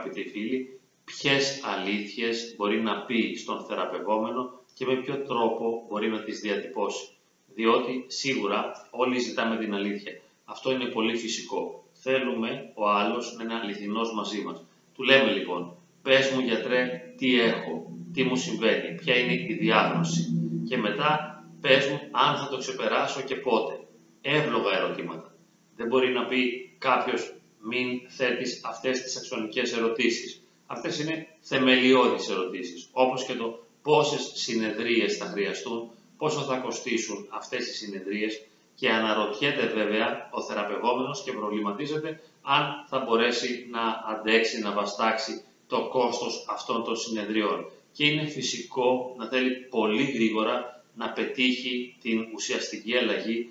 γνωρίζετε ένας θεραπευτής, αγαπητοί φίλοι, ποιες αλήθειες μπορεί να πει στον θεραπευόμενο και με ποιο τρόπο μπορεί να τις διατυπώσει. Διότι σίγουρα όλοι ζητάμε την αλήθεια. Αυτό είναι πολύ φυσικό. Θέλουμε ο άλλος να είναι αληθινός μαζί μας. Του λέμε λοιπόν, πες μου γιατρέ τι έχω, τι μου συμβαίνει, ποια είναι η διάγνωση. Και μετά πες μου αν θα το ξεπεράσω και πότε. Εύλογα ερωτήματα. Δεν μπορεί να πει κάποιος μην θέτεις αυτές τις αξιονικές ερωτήσεις. Αυτές είναι θεμελιώδεις ερωτήσεις, όπως και το πόσες συνεδρίες θα χρειαστούν, πόσο θα κοστίσουν αυτές οι συνεδρίες και αναρωτιέται βέβαια ο θεραπευόμενος και προβληματίζεται αν θα μπορέσει να αντέξει, να βαστάξει το κόστος αυτών των συνεδριών. Και είναι φυσικό να θέλει πολύ γρήγορα να πετύχει την ουσιαστική αλλαγή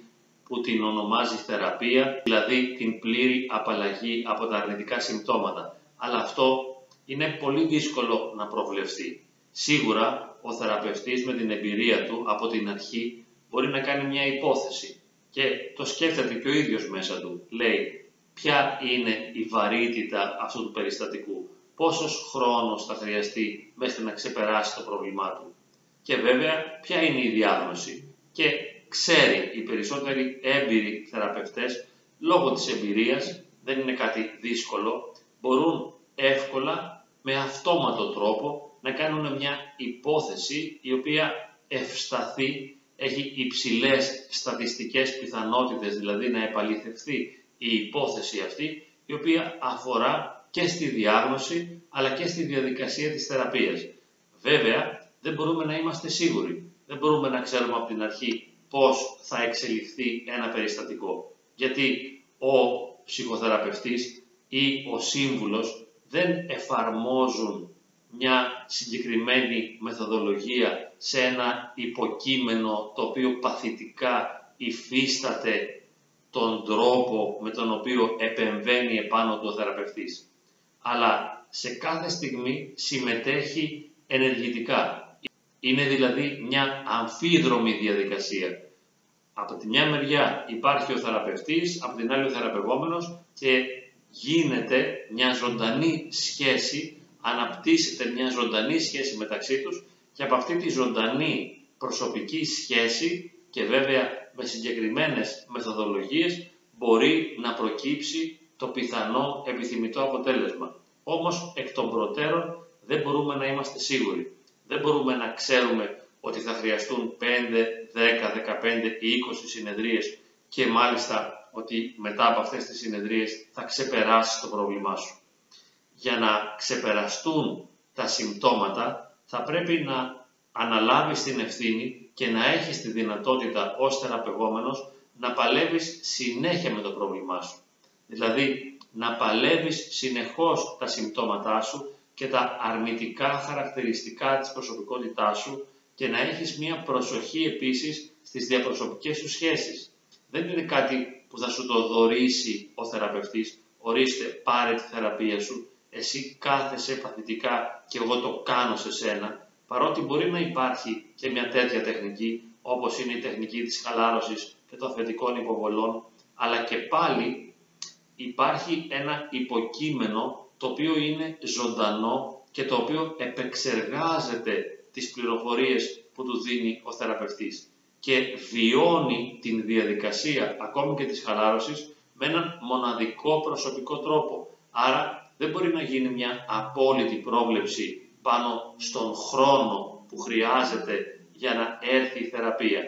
που την ονομάζει θεραπεία, δηλαδή την πλήρη απαλλαγή από τα αρνητικά συμπτώματα. Αλλά αυτό είναι πολύ δύσκολο να προβλεφθεί. Σίγουρα ο θεραπευτής με την εμπειρία του από την αρχή μπορεί να κάνει μια υπόθεση και το σκέφτεται και ο ίδιος μέσα του. Λέει ποια είναι η βαρύτητα αυτού του περιστατικού, πόσος χρόνος θα χρειαστεί μέχρι να ξεπεράσει το πρόβλημά του; Και βέβαια ποια είναι η διάγνωση; Και ξέρει οι περισσότεροι έμπειροι θεραπευτές, λόγω της εμπειρίας, δεν είναι κάτι δύσκολο, μπορούν εύκολα με αυτόματο τρόπο να κάνουν μια υπόθεση η οποία ευσταθεί, έχει υψηλές στατιστικές πιθανότητες, δηλαδή να επαληθευτεί η υπόθεση αυτή, η οποία αφορά και στη διάγνωση αλλά και στη διαδικασία της θεραπείας. Βέβαια, δεν μπορούμε να είμαστε σίγουροι. Δεν μπορούμε να ξέρουμε από την αρχή πώς θα εξελιχθεί ένα περιστατικό. Γιατί ο ψυχοθεραπευτής ή ο σύμβουλος δεν εφαρμόζουν μια συγκεκριμένη μεθοδολογία σε ένα υποκείμενο το οποίο παθητικά υφίσταται τον τρόπο με τον οποίο επεμβαίνει επάνω του ο θεραπευτής. Αλλά σε κάθε στιγμή συμμετέχει ενεργητικά. Είναι δηλαδή μια αμφίδρομη διαδικασία. Από τη μια μεριά υπάρχει ο θεραπευτής, από την άλλη ο θεραπευόμενος και γίνεται μια ζωντανή σχέση, αναπτύσσεται μια ζωντανή σχέση μεταξύ τους και από αυτή τη ζωντανή προσωπική σχέση και βέβαια με συγκεκριμένες μεθοδολογίες μπορεί να προκύψει το πιθανό επιθυμητό αποτέλεσμα. Όμως εκ των προτέρων δεν μπορούμε να είμαστε σίγουροι δεν μπορούμε να ξέρουμε ότι θα χρειαστούν 5, 10, 15 ή 20 συνεδρίες και μάλιστα ότι μετά από αυτές τις συνεδρίες θα ξεπεράσει το πρόβλημά σου. Για να ξεπεραστούν τα συμπτώματα θα πρέπει να αναλάβεις την ευθύνη και να έχεις τη δυνατότητα ως θεραπευόμενος να παλεύεις συνέχεια με το πρόβλημά σου. Δηλαδή να παλεύεις συνεχώς τα συμπτώματά σου και τα αρνητικά χαρακτηριστικά της προσωπικότητάς σου και να έχεις μία προσοχή επίσης στις διαπροσωπικές σου σχέσεις. Δεν είναι κάτι που θα σου το δωρήσει ο θεραπευτής, ορίστε πάρε τη θεραπεία σου, εσύ κάθεσαι παθητικά και εγώ το κάνω σε σένα, παρότι μπορεί να υπάρχει και μια τέτοια τεχνική, όπως είναι η τεχνική της χαλάρωσης και των θετικών υποβολών, αλλά και πάλι υπάρχει ένα υποκείμενο το οποίο είναι ζωντανό και το οποίο επεξεργάζεται τις πληροφορίες που του δίνει ο θεραπευτής και βιώνει την διαδικασία ακόμη και της χαλάρωσης με έναν μοναδικό προσωπικό τρόπο. Άρα δεν μπορεί να γίνει μια απόλυτη πρόβλεψη πάνω στον χρόνο που χρειάζεται για να έρθει η θεραπεία.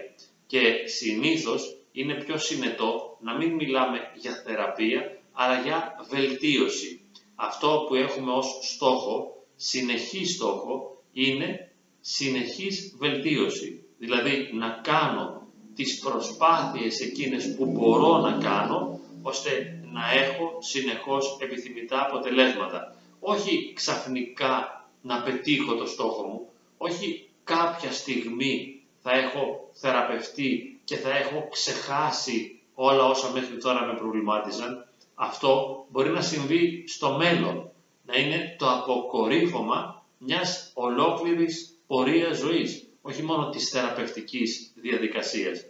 Και συνήθως είναι πιο συνετό να μην μιλάμε για θεραπεία, αλλά για βελτίωση αυτό που έχουμε ως στόχο, συνεχή στόχο, είναι συνεχής βελτίωση. Δηλαδή να κάνω τις προσπάθειες εκείνες που μπορώ να κάνω, ώστε να έχω συνεχώς επιθυμητά αποτελέσματα. Όχι ξαφνικά να πετύχω το στόχο μου, όχι κάποια στιγμή θα έχω θεραπευτεί και θα έχω ξεχάσει όλα όσα μέχρι τώρα με προβλημάτιζαν, αυτό μπορεί να συμβεί στο μέλλον, να είναι το αποκορύφωμα μιας ολόκληρης πορείας ζωής, όχι μόνο της θεραπευτικής διαδικασίας.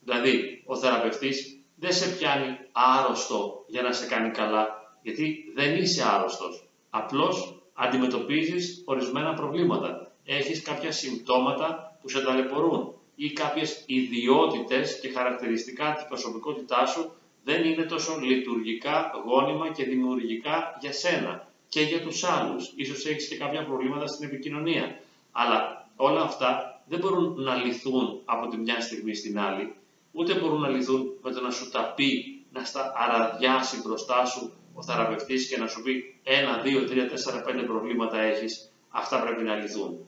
Δηλαδή, ο θεραπευτής δεν σε πιάνει άρρωστο για να σε κάνει καλά, Γιατί δεν είσαι άρρωστος. Απλώς αντιμετωπίζεις ορισμένα προβλήματα. Έχεις κάποια συμπτώματα που σε ταλαιπωρούν ή κάποιες ιδιότητες και χαρακτηριστικά της προσωπικότητάς σου δεν είναι τόσο λειτουργικά, γόνιμα και δημιουργικά για σένα και για τους άλλους. Ίσως έχεις και κάποια προβλήματα στην επικοινωνία. Αλλά όλα αυτά δεν μπορούν να λυθούν από τη μια στιγμή στην άλλη, ούτε μπορούν να λυθούν με το να σου τα πει, να στα αραδιάσει μπροστά σου ο θεραπευτής και να σου πει ένα, δύο, τρία, τέσσερα, πέντε προβλήματα έχεις, αυτά πρέπει να λυθούν.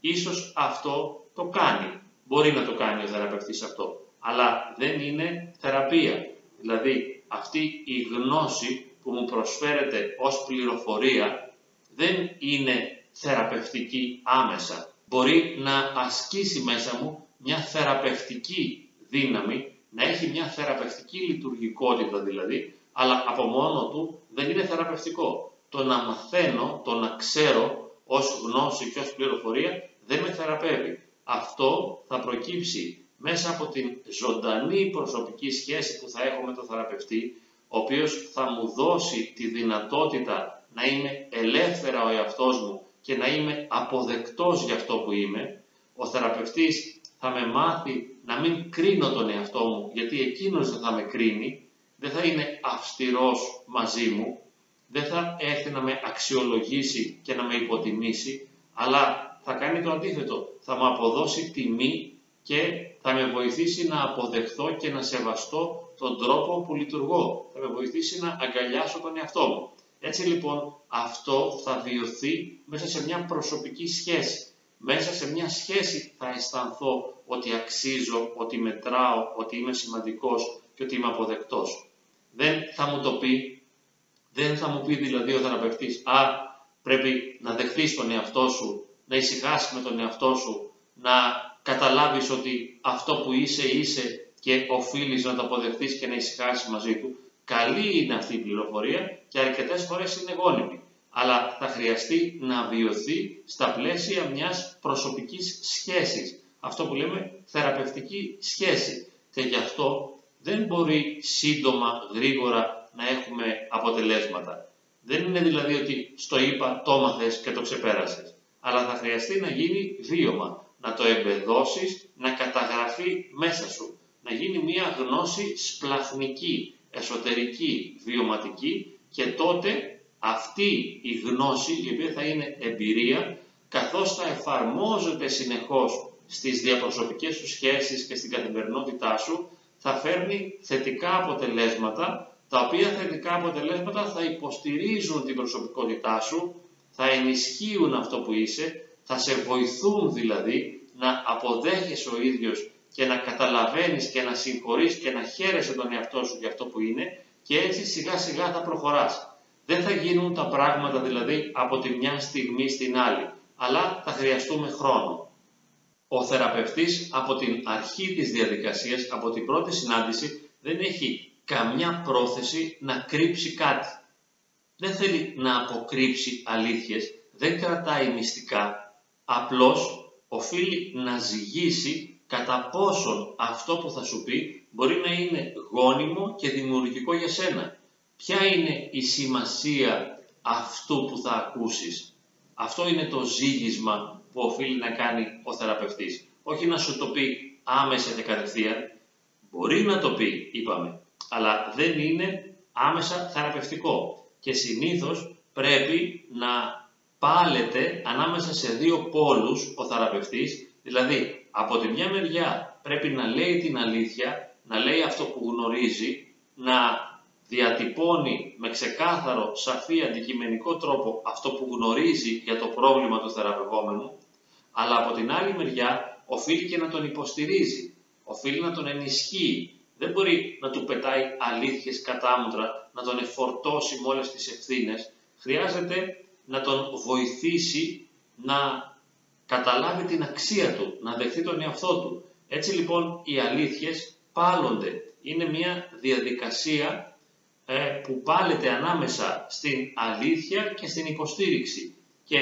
Ίσως αυτό το κάνει. Μπορεί να το κάνει ο θεραπευτής αυτό. Αλλά δεν είναι θεραπεία. Δηλαδή αυτή η γνώση που μου προσφέρεται ως πληροφορία δεν είναι θεραπευτική άμεσα. Μπορεί να ασκήσει μέσα μου μια θεραπευτική δύναμη, να έχει μια θεραπευτική λειτουργικότητα δηλαδή, αλλά από μόνο του δεν είναι θεραπευτικό. Το να μαθαίνω, το να ξέρω ως γνώση και ως πληροφορία δεν με θεραπεύει. Αυτό θα προκύψει μέσα από την ζωντανή προσωπική σχέση που θα έχω με τον θεραπευτή, ο οποίος θα μου δώσει τη δυνατότητα να είμαι ελεύθερα ο εαυτός μου και να είμαι αποδεκτός για αυτό που είμαι, ο θεραπευτής θα με μάθει να μην κρίνω τον εαυτό μου, γιατί εκείνος δεν θα με κρίνει, δεν θα είναι αυστηρός μαζί μου, δεν θα έρθει να με αξιολογήσει και να με υποτιμήσει, αλλά θα κάνει το αντίθετο. Θα μου αποδώσει τιμή και θα με βοηθήσει να αποδεχθώ και να σεβαστώ τον τρόπο που λειτουργώ. Θα με βοηθήσει να αγκαλιάσω τον εαυτό μου. Έτσι λοιπόν αυτό θα βιωθεί μέσα σε μια προσωπική σχέση. Μέσα σε μια σχέση θα αισθανθώ ότι αξίζω, ότι μετράω, ότι είμαι σημαντικός και ότι είμαι αποδεκτός. Δεν θα μου το πει, δεν θα μου πει δηλαδή ο θεραπευτής «Α, πρέπει να δεχθείς τον εαυτό σου να ησυχάσει με τον εαυτό σου, να καταλάβεις ότι αυτό που είσαι είσαι και οφείλεις να το αποδεχτείς και να ησυχάσεις μαζί του. Καλή είναι αυτή η πληροφορία και αρκετές φορές είναι γόνιμη, αλλά θα χρειαστεί να βιωθεί στα πλαίσια μιας προσωπικής σχέσης. Αυτό που λέμε θεραπευτική σχέση. Και γι' αυτό δεν μπορεί σύντομα, γρήγορα να έχουμε αποτελέσματα. Δεν είναι δηλαδή ότι στο είπα, το μάθες και το ξεπέρασες αλλά θα χρειαστεί να γίνει βίωμα, να το εμπεδώσεις, να καταγραφεί μέσα σου, να γίνει μια γνώση σπλαχνική, εσωτερική, βιωματική και τότε αυτή η γνώση, η οποία θα είναι εμπειρία, καθώς θα εφαρμόζεται συνεχώς στις διαπροσωπικές σου σχέσεις και στην καθημερινότητά σου, θα φέρνει θετικά αποτελέσματα, τα οποία θετικά αποτελέσματα θα υποστηρίζουν την προσωπικότητά σου, θα ενισχύουν αυτό που είσαι, θα σε βοηθούν δηλαδή να αποδέχεσαι ο ίδιος και να καταλαβαίνεις και να συγχωρείς και να χαίρεσαι τον εαυτό σου για αυτό που είναι και έτσι σιγά σιγά θα προχωράς. Δεν θα γίνουν τα πράγματα δηλαδή από τη μια στιγμή στην άλλη, αλλά θα χρειαστούμε χρόνο. Ο θεραπευτής από την αρχή της διαδικασίας, από την πρώτη συνάντηση, δεν έχει καμιά πρόθεση να κρύψει κάτι δεν θέλει να αποκρύψει αλήθειες, δεν κρατάει μυστικά, απλώς οφείλει να ζυγίσει κατά πόσον αυτό που θα σου πει μπορεί να είναι γόνιμο και δημιουργικό για σένα. Ποια είναι η σημασία αυτού που θα ακούσεις; Αυτό είναι το ζύγισμα που οφείλει να κάνει ο θεραπευτής. Όχι να σου το πει άμεσα και κατευθείαν. Μπορεί να το πει, είπαμε, αλλά δεν είναι άμεσα θεραπευτικό και συνήθως πρέπει να πάλεται ανάμεσα σε δύο πόλους ο θεραπευτής, δηλαδή από τη μια μεριά πρέπει να λέει την αλήθεια, να λέει αυτό που γνωρίζει, να διατυπώνει με ξεκάθαρο, σαφή, αντικειμενικό τρόπο αυτό που γνωρίζει για το πρόβλημα του θεραπευόμενου, αλλά από την άλλη μεριά οφείλει και να τον υποστηρίζει, οφείλει να τον ενισχύει, δεν μπορεί να του πετάει αλήθειες κατάμουτρα, να τον εφορτώσει με όλες τις ευθύνες. Χρειάζεται να τον βοηθήσει να καταλάβει την αξία του, να δεχθεί τον εαυτό του. Έτσι λοιπόν οι αλήθειες πάλονται. Είναι μια διαδικασία ε, που πάλεται ανάμεσα στην αλήθεια και στην υποστήριξη. Και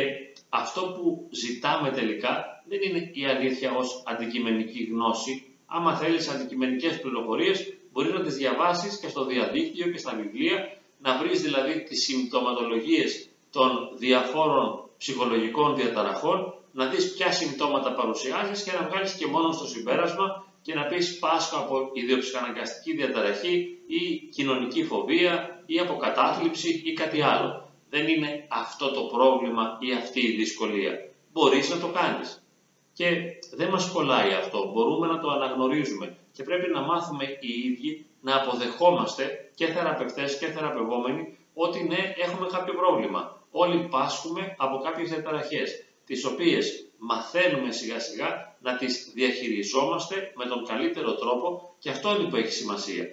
αυτό που ζητάμε τελικά δεν είναι η αλήθεια ως αντικειμενική γνώση, άμα θέλεις αντικειμενικές πληροφορίες, μπορείς να τις διαβάσεις και στο διαδίκτυο και στα βιβλία, να βρεις δηλαδή τις συμπτωματολογίες των διαφόρων ψυχολογικών διαταραχών, να δεις ποια συμπτώματα παρουσιάζεις και να βγάλεις και μόνος στο συμπέρασμα και να πεις πάσχω από ιδιοψυχαναγκαστική διαταραχή ή κοινωνική φοβία ή από κατάθλιψη ή κάτι άλλο. Δεν είναι αυτό το πρόβλημα ή αυτή η δυσκολία. Μπορείς να το κάνεις. Και δεν μας κολλάει αυτό. Μπορούμε να το αναγνωρίζουμε και πρέπει να μάθουμε οι ίδιοι να αποδεχόμαστε και θεραπευτές και θεραπευόμενοι ότι ναι, έχουμε κάποιο πρόβλημα. Όλοι πάσχουμε από κάποιες διαταραχές, τις οποίες μαθαίνουμε σιγά σιγά να τις διαχειριζόμαστε με τον καλύτερο τρόπο και αυτό είναι που έχει σημασία.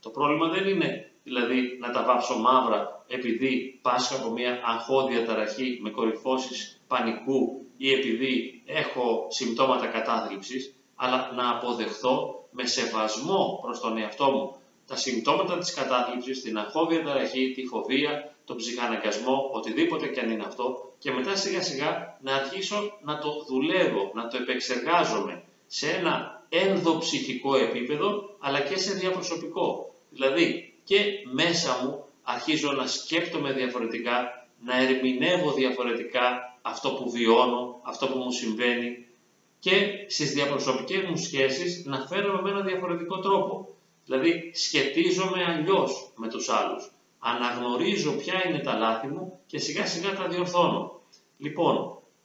Το πρόβλημα δεν είναι δηλαδή να τα βάψω μαύρα επειδή πάσχω από μια αγχώδια ταραχή με κορυφώσεις πανικού ή επειδή έχω συμπτώματα κατάθλιψης, αλλά να αποδεχθώ με σεβασμό προς τον εαυτό μου τα συμπτώματα της κατάθλιψης, την αγχώδια ταραχή, τη φοβία, τον ψυχαναγκασμό, οτιδήποτε και αν είναι αυτό και μετά σιγά σιγά να αρχίσω να το δουλεύω, να το επεξεργάζομαι σε ένα ενδοψυχικό επίπεδο αλλά και σε διαπροσωπικό. Δηλαδή και μέσα μου αρχίζω να σκέπτομαι διαφορετικά, να ερμηνεύω διαφορετικά αυτό που βιώνω, αυτό που μου συμβαίνει και στις διαπροσωπικές μου σχέσεις να φέρομαι με ένα διαφορετικό τρόπο. Δηλαδή σχετίζομαι αλλιώς με τους άλλους. Αναγνωρίζω ποια είναι τα λάθη μου και σιγά σιγά τα διορθώνω. Λοιπόν,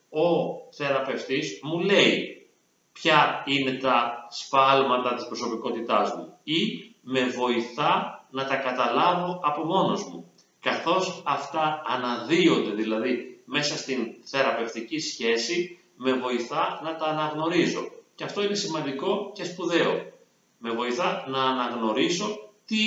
ο θεραπευτής μου λέει ποια είναι τα σφάλματα της προσωπικότητάς μου ή με βοηθά να τα καταλάβω από μόνος μου. Καθώς αυτά αναδύονται δηλαδή μέσα στην θεραπευτική σχέση, με βοηθά να τα αναγνωρίζω. Και αυτό είναι σημαντικό και σπουδαίο. Με βοηθά να αναγνωρίσω τι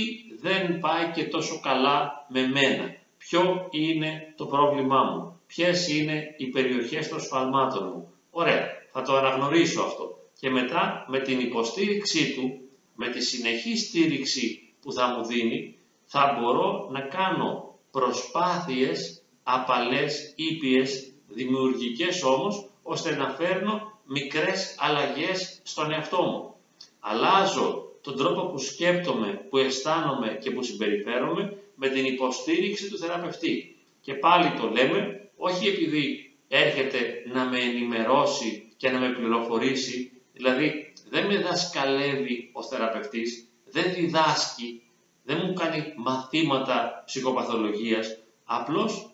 δεν πάει και τόσο καλά με μένα. Ποιο είναι το πρόβλημά μου; Ποιες είναι οι περιοχές των σφαλμάτων μου; Ωραία, θα το αναγνωρίσω αυτό. Και μετά με την υποστήριξή του, με τη συνεχή στήριξη που θα μου δίνει, θα μπορώ να κάνω προσπάθειες απαλές, ήπιες, δημιουργικές όμως, ώστε να φέρνω μικρές αλλαγές στον εαυτό μου. Αλλάζω τον τρόπο που σκέπτομαι, που αισθάνομαι και που συμπεριφέρομαι με την υποστήριξη του θεραπευτή. Και πάλι το λέμε, όχι επειδή έρχεται να με ενημερώσει και να με πληροφορήσει, δηλαδή δεν με δασκαλεύει ο θεραπευτής, δεν διδάσκει, δεν μου κάνει μαθήματα ψυχοπαθολογίας, απλώς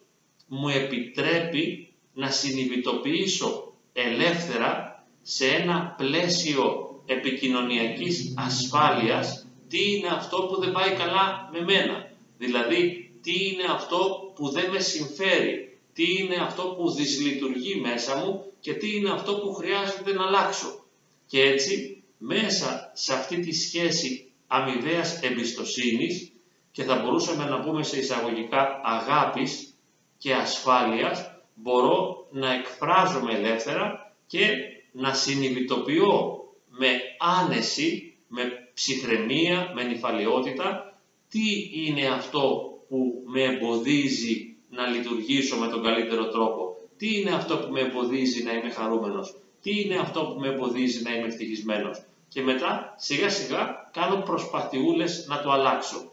μου επιτρέπει να συνειδητοποιήσω ελεύθερα σε ένα πλαίσιο επικοινωνιακής ασφάλειας τι είναι αυτό που δεν πάει καλά με μένα. Δηλαδή, τι είναι αυτό που δεν με συμφέρει, τι είναι αυτό που δυσλειτουργεί μέσα μου και τι είναι αυτό που χρειάζεται να αλλάξω. Και έτσι, μέσα σε αυτή τη σχέση αμοιβαίας εμπιστοσύνης και θα μπορούσαμε να πούμε σε εισαγωγικά αγάπης και ασφάλειας, μπορώ να εκφράζομαι ελεύθερα και να συνειδητοποιώ με άνεση, με ψυχραιμία, με νυφαλιότητα, τι είναι αυτό που με εμποδίζει να λειτουργήσω με τον καλύτερο τρόπο, τι είναι αυτό που με εμποδίζει να είμαι χαρούμενος, τι είναι αυτό που με εμποδίζει να είμαι ευτυχισμένος; Και μετά σιγά σιγά κάνω προσπαθιούλες να το αλλάξω.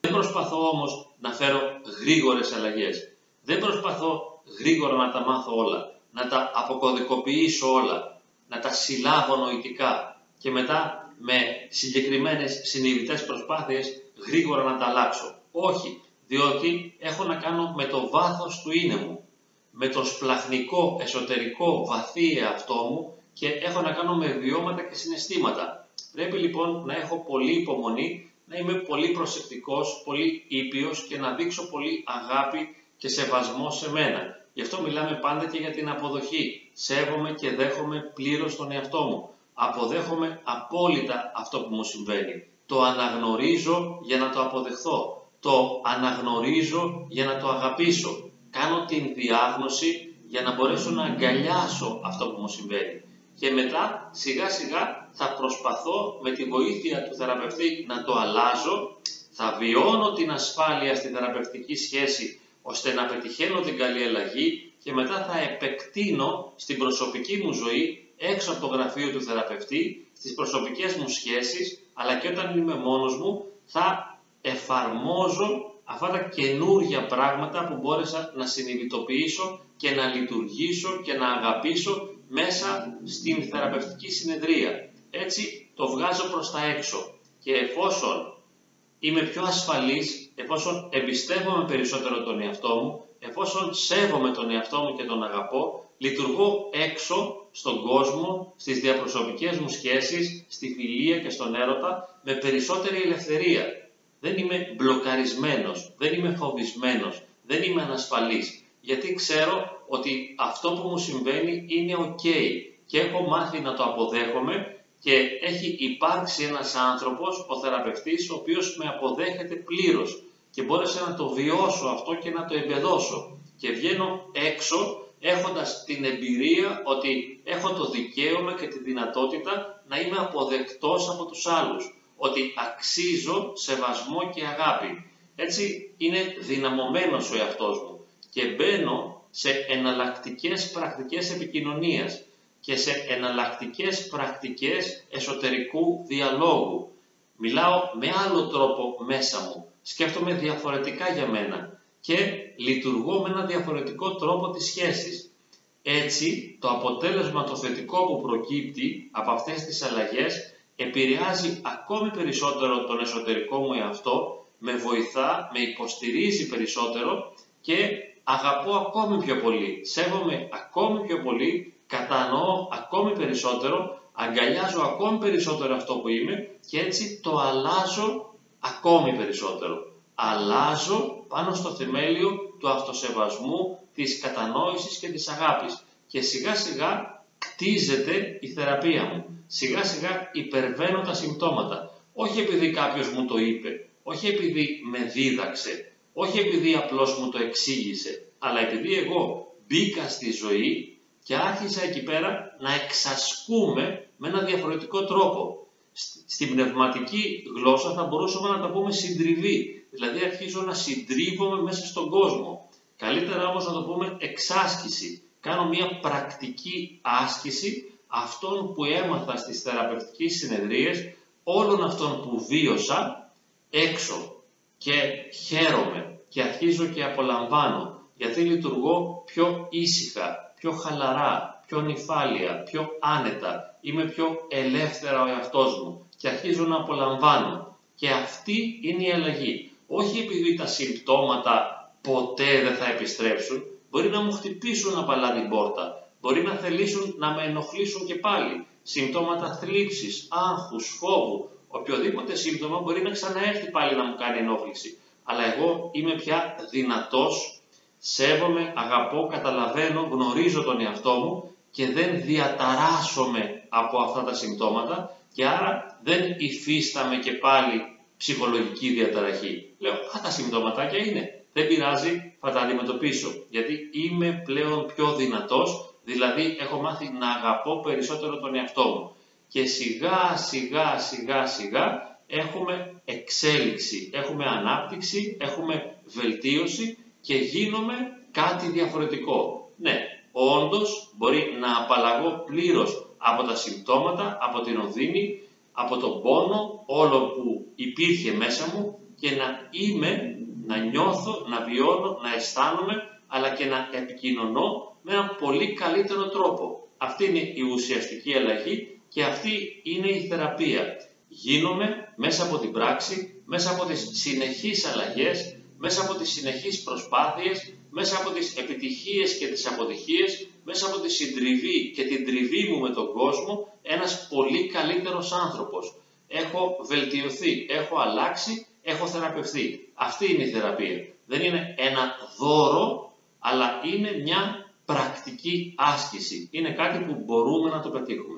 Δεν προσπαθώ όμως να φέρω γρήγορες αλλαγές. Δεν προσπαθώ γρήγορα να τα μάθω όλα, να τα αποκωδικοποιήσω όλα, να τα συλλάβω νοητικά και μετά με συγκεκριμένες συνειδητές προσπάθειες γρήγορα να τα αλλάξω. Όχι, διότι έχω να κάνω με το βάθος του είναι μου, με το σπλαχνικό εσωτερικό βαθύ εαυτό μου και έχω να κάνω με βιώματα και συναισθήματα. Πρέπει λοιπόν να έχω πολύ υπομονή, να είμαι πολύ προσεκτικός, πολύ ήπιος και να δείξω πολύ αγάπη και σεβασμό σε μένα. Γι' αυτό μιλάμε πάντα και για την αποδοχή. Σέβομαι και δέχομαι πλήρως τον εαυτό μου. Αποδέχομαι απόλυτα αυτό που μου συμβαίνει. Το αναγνωρίζω για να το αποδεχθώ. Το αναγνωρίζω για να το αγαπήσω. Κάνω την διάγνωση για να μπορέσω να αγκαλιάσω αυτό που μου συμβαίνει. Και μετά σιγά σιγά θα προσπαθώ με τη βοήθεια του θεραπευτή να το αλλάζω, θα βιώνω την ασφάλεια στη θεραπευτική σχέση ώστε να πετυχαίνω την καλή αλλαγή και μετά θα επεκτείνω στην προσωπική μου ζωή έξω από το γραφείο του θεραπευτή, στις προσωπικές μου σχέσεις, αλλά και όταν είμαι μόνος μου θα εφαρμόζω αυτά τα καινούργια πράγματα που μπόρεσα να συνειδητοποιήσω και να λειτουργήσω και να αγαπήσω μέσα στην θεραπευτική συνεδρία. Έτσι το βγάζω προς τα έξω και εφόσον είμαι πιο ασφαλής, εφόσον εμπιστεύομαι περισσότερο τον εαυτό μου, εφόσον σέβομαι τον εαυτό μου και τον αγαπώ, λειτουργώ έξω στον κόσμο, στις διαπροσωπικές μου σχέσεις, στη φιλία και στον έρωτα με περισσότερη ελευθερία. Δεν είμαι μπλοκαρισμένος, δεν είμαι φοβισμένος, δεν είμαι ανασφαλής. Γιατί ξέρω ότι αυτό που μου συμβαίνει είναι ok και έχω μάθει να το αποδέχομαι και έχει υπάρξει ένας άνθρωπος, ο θεραπευτής, ο οποίος με αποδέχεται πλήρως και μπόρεσα να το βιώσω αυτό και να το εμπεδώσω. Και βγαίνω έξω έχοντας την εμπειρία ότι έχω το δικαίωμα και τη δυνατότητα να είμαι αποδεκτός από τους άλλους. Ότι αξίζω σεβασμό και αγάπη. Έτσι είναι δυναμωμένος ο εαυτός μου και μπαίνω σε εναλλακτικές πρακτικές επικοινωνίας και σε εναλλακτικές πρακτικές εσωτερικού διαλόγου. Μιλάω με άλλο τρόπο μέσα μου, σκέφτομαι διαφορετικά για μένα και λειτουργώ με ένα διαφορετικό τρόπο της σχέσης. Έτσι, το αποτέλεσμα το θετικό που προκύπτει από αυτές τις αλλαγές επηρεάζει ακόμη περισσότερο τον εσωτερικό μου εαυτό, με βοηθά, με υποστηρίζει περισσότερο και αγαπώ ακόμη πιο πολύ, σέβομαι ακόμη πιο πολύ κατανοώ ακόμη περισσότερο, αγκαλιάζω ακόμη περισσότερο αυτό που είμαι και έτσι το αλλάζω ακόμη περισσότερο. Αλλάζω πάνω στο θεμέλιο του αυτοσεβασμού, της κατανόησης και της αγάπης. Και σιγά σιγά κτίζεται η θεραπεία μου. Σιγά σιγά υπερβαίνω τα συμπτώματα. Όχι επειδή κάποιος μου το είπε, όχι επειδή με δίδαξε, όχι επειδή απλώς μου το εξήγησε, αλλά επειδή εγώ μπήκα στη ζωή και άρχισα εκεί πέρα να εξασκούμε με ένα διαφορετικό τρόπο. Στην πνευματική γλώσσα θα μπορούσαμε να τα πούμε συντριβή, δηλαδή αρχίζω να συντρίβομαι μέσα στον κόσμο. Καλύτερα όμως να το πούμε εξάσκηση. Κάνω μια πρακτική άσκηση αυτών που έμαθα στις θεραπευτικές συνεδρίες, όλων αυτών που βίωσα έξω και χαίρομαι και αρχίζω και απολαμβάνω γιατί λειτουργώ πιο ήσυχα, πιο χαλαρά, πιο νυφάλια, πιο άνετα, είμαι πιο ελεύθερα ο εαυτός μου και αρχίζω να απολαμβάνω. Και αυτή είναι η αλλαγή. Όχι επειδή τα συμπτώματα ποτέ δεν θα επιστρέψουν, μπορεί να μου χτυπήσουν απαλά την πόρτα, μπορεί να θελήσουν να με ενοχλήσουν και πάλι. Συμπτώματα θλίψης, άγχους, φόβου, οποιοδήποτε σύμπτωμα μπορεί να ξαναέρθει πάλι να μου κάνει ενόχληση. Αλλά εγώ είμαι πια δυνατός σέβομαι, αγαπώ, καταλαβαίνω, γνωρίζω τον εαυτό μου και δεν διαταράσσομαι από αυτά τα συμπτώματα και άρα δεν υφίσταμαι και πάλι ψυχολογική διαταραχή. Λέω, α, τα συμπτώματάκια είναι. Δεν πειράζει, θα τα αντιμετωπίσω. Γιατί είμαι πλέον πιο δυνατός, δηλαδή έχω μάθει να αγαπώ περισσότερο τον εαυτό μου. Και σιγά σιγά σιγά σιγά έχουμε εξέλιξη, έχουμε ανάπτυξη, έχουμε βελτίωση και γίνομαι κάτι διαφορετικό. Ναι, όντως μπορεί να απαλλαγώ πλήρως από τα συμπτώματα, από την οδύνη, από τον πόνο, όλο που υπήρχε μέσα μου και να είμαι, να νιώθω, να βιώνω, να αισθάνομαι, αλλά και να επικοινωνώ με έναν πολύ καλύτερο τρόπο. Αυτή είναι η ουσιαστική αλλαγή και αυτή είναι η θεραπεία. Γίνομαι μέσα από την πράξη, μέσα από τις συνεχείς αλλαγές, μέσα από τις συνεχείς προσπάθειες, μέσα από τις επιτυχίες και τις αποτυχίες, μέσα από τη συντριβή και την τριβή μου με τον κόσμο, ένας πολύ καλύτερος άνθρωπος. Έχω βελτιωθεί, έχω αλλάξει, έχω θεραπευθεί. Αυτή είναι η θεραπεία. Δεν είναι ένα δώρο, αλλά είναι μια πρακτική άσκηση. Είναι κάτι που μπορούμε να το πετύχουμε.